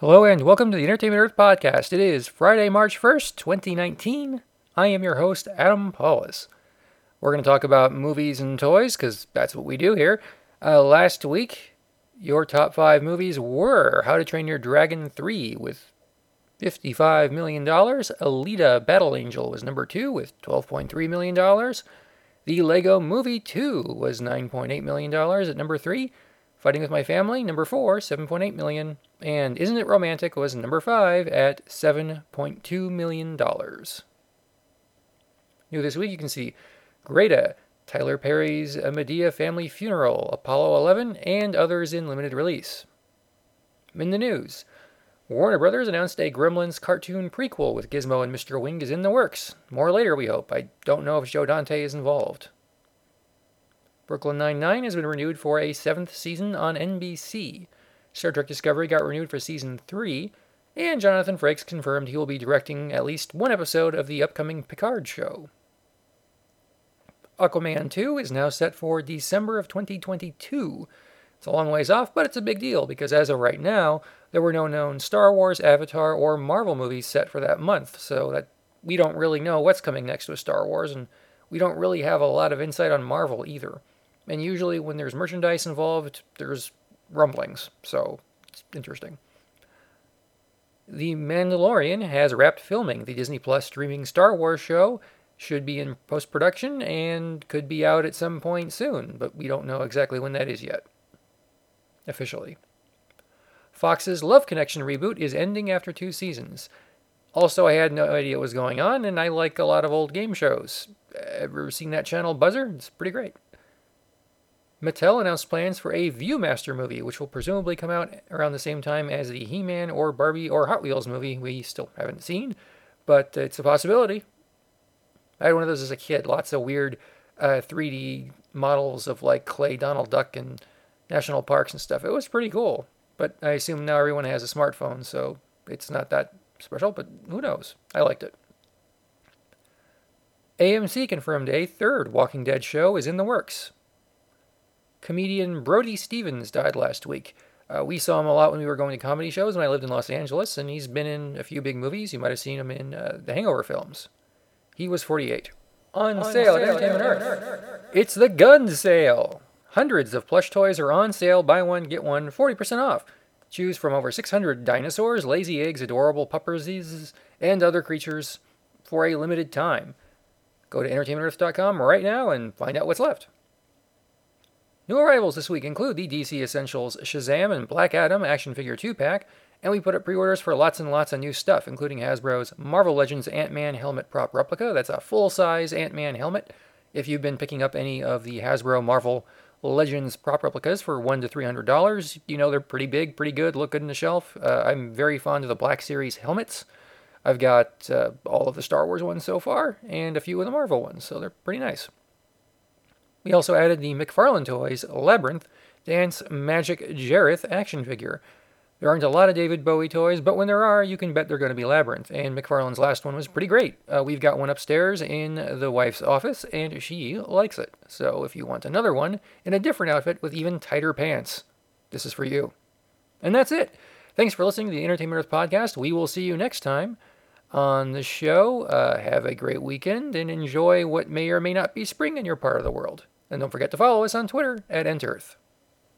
Hello and welcome to the Entertainment Earth podcast. It is Friday, March 1st, 2019. I am your host, Adam Pawlus. We're going to talk about movies and toys because that's what we do here. Uh, last week, your top five movies were How to Train Your Dragon 3 with $55 million. Alita Battle Angel was number two with $12.3 million. The Lego Movie 2 was $9.8 million at number three. Fighting with My Family, number four, 7.8 million. And Isn't It Romantic was number five at $7.2 million. New this week, you can see Greta, Tyler Perry's A Madea Family Funeral, Apollo 11, and others in limited release. In the news, Warner Brothers announced a Gremlins cartoon prequel with Gizmo and Mr. Wing is in the works. More later, we hope. I don't know if Joe Dante is involved. Brooklyn Nine-Nine has been renewed for a seventh season on NBC. Star Trek Discovery got renewed for season three, and Jonathan Frakes confirmed he will be directing at least one episode of the upcoming Picard show. Aquaman 2 is now set for December of 2022. It's a long ways off, but it's a big deal because as of right now, there were no known Star Wars, Avatar, or Marvel movies set for that month, so that we don't really know what's coming next with Star Wars, and we don't really have a lot of insight on Marvel either. And usually, when there's merchandise involved, there's rumblings. So it's interesting. The Mandalorian has wrapped filming. The Disney Plus streaming Star Wars show should be in post production and could be out at some point soon, but we don't know exactly when that is yet. Officially. Fox's Love Connection reboot is ending after two seasons. Also, I had no idea what was going on, and I like a lot of old game shows. Ever seen that channel Buzzr? It's pretty great. Mattel announced plans for a Viewmaster movie, which will presumably come out around the same time as the He Man or Barbie or Hot Wheels movie we still haven't seen, but it's a possibility. I had one of those as a kid. Lots of weird uh, 3D models of like clay Donald Duck and national parks and stuff. It was pretty cool, but I assume now everyone has a smartphone, so it's not that special, but who knows? I liked it. AMC confirmed a third Walking Dead show is in the works. Comedian Brody Stevens died last week. Uh, we saw him a lot when we were going to comedy shows when I lived in Los Angeles, and he's been in a few big movies. You might have seen him in uh, the Hangover films. He was 48. On, on sale, sale at Entertainment Earth. Earth. It's the Gund sale. Hundreds of plush toys are on sale. Buy one, get one, 40% off. Choose from over 600 dinosaurs, lazy eggs, adorable puppersies, and other creatures for a limited time. Go to entertainmentearth.com right now and find out what's left. New arrivals this week include the DC Essentials Shazam and Black Adam action figure 2 pack, and we put up pre orders for lots and lots of new stuff, including Hasbro's Marvel Legends Ant Man helmet prop replica. That's a full size Ant Man helmet. If you've been picking up any of the Hasbro Marvel Legends prop replicas for one to three hundred dollars, you know they're pretty big, pretty good, look good in the shelf. Uh, I'm very fond of the Black Series helmets. I've got uh, all of the Star Wars ones so far, and a few of the Marvel ones, so they're pretty nice. We also added the McFarlane Toys Labyrinth Dance Magic Jareth action figure. There aren't a lot of David Bowie toys, but when there are, you can bet they're going to be Labyrinth. And McFarlane's last one was pretty great. Uh, we've got one upstairs in the wife's office, and she likes it. So if you want another one in a different outfit with even tighter pants, this is for you. And that's it. Thanks for listening to the Entertainment Earth podcast. We will see you next time on the show. Uh, have a great weekend and enjoy what may or may not be spring in your part of the world. And don't forget to follow us on Twitter at EntEarth.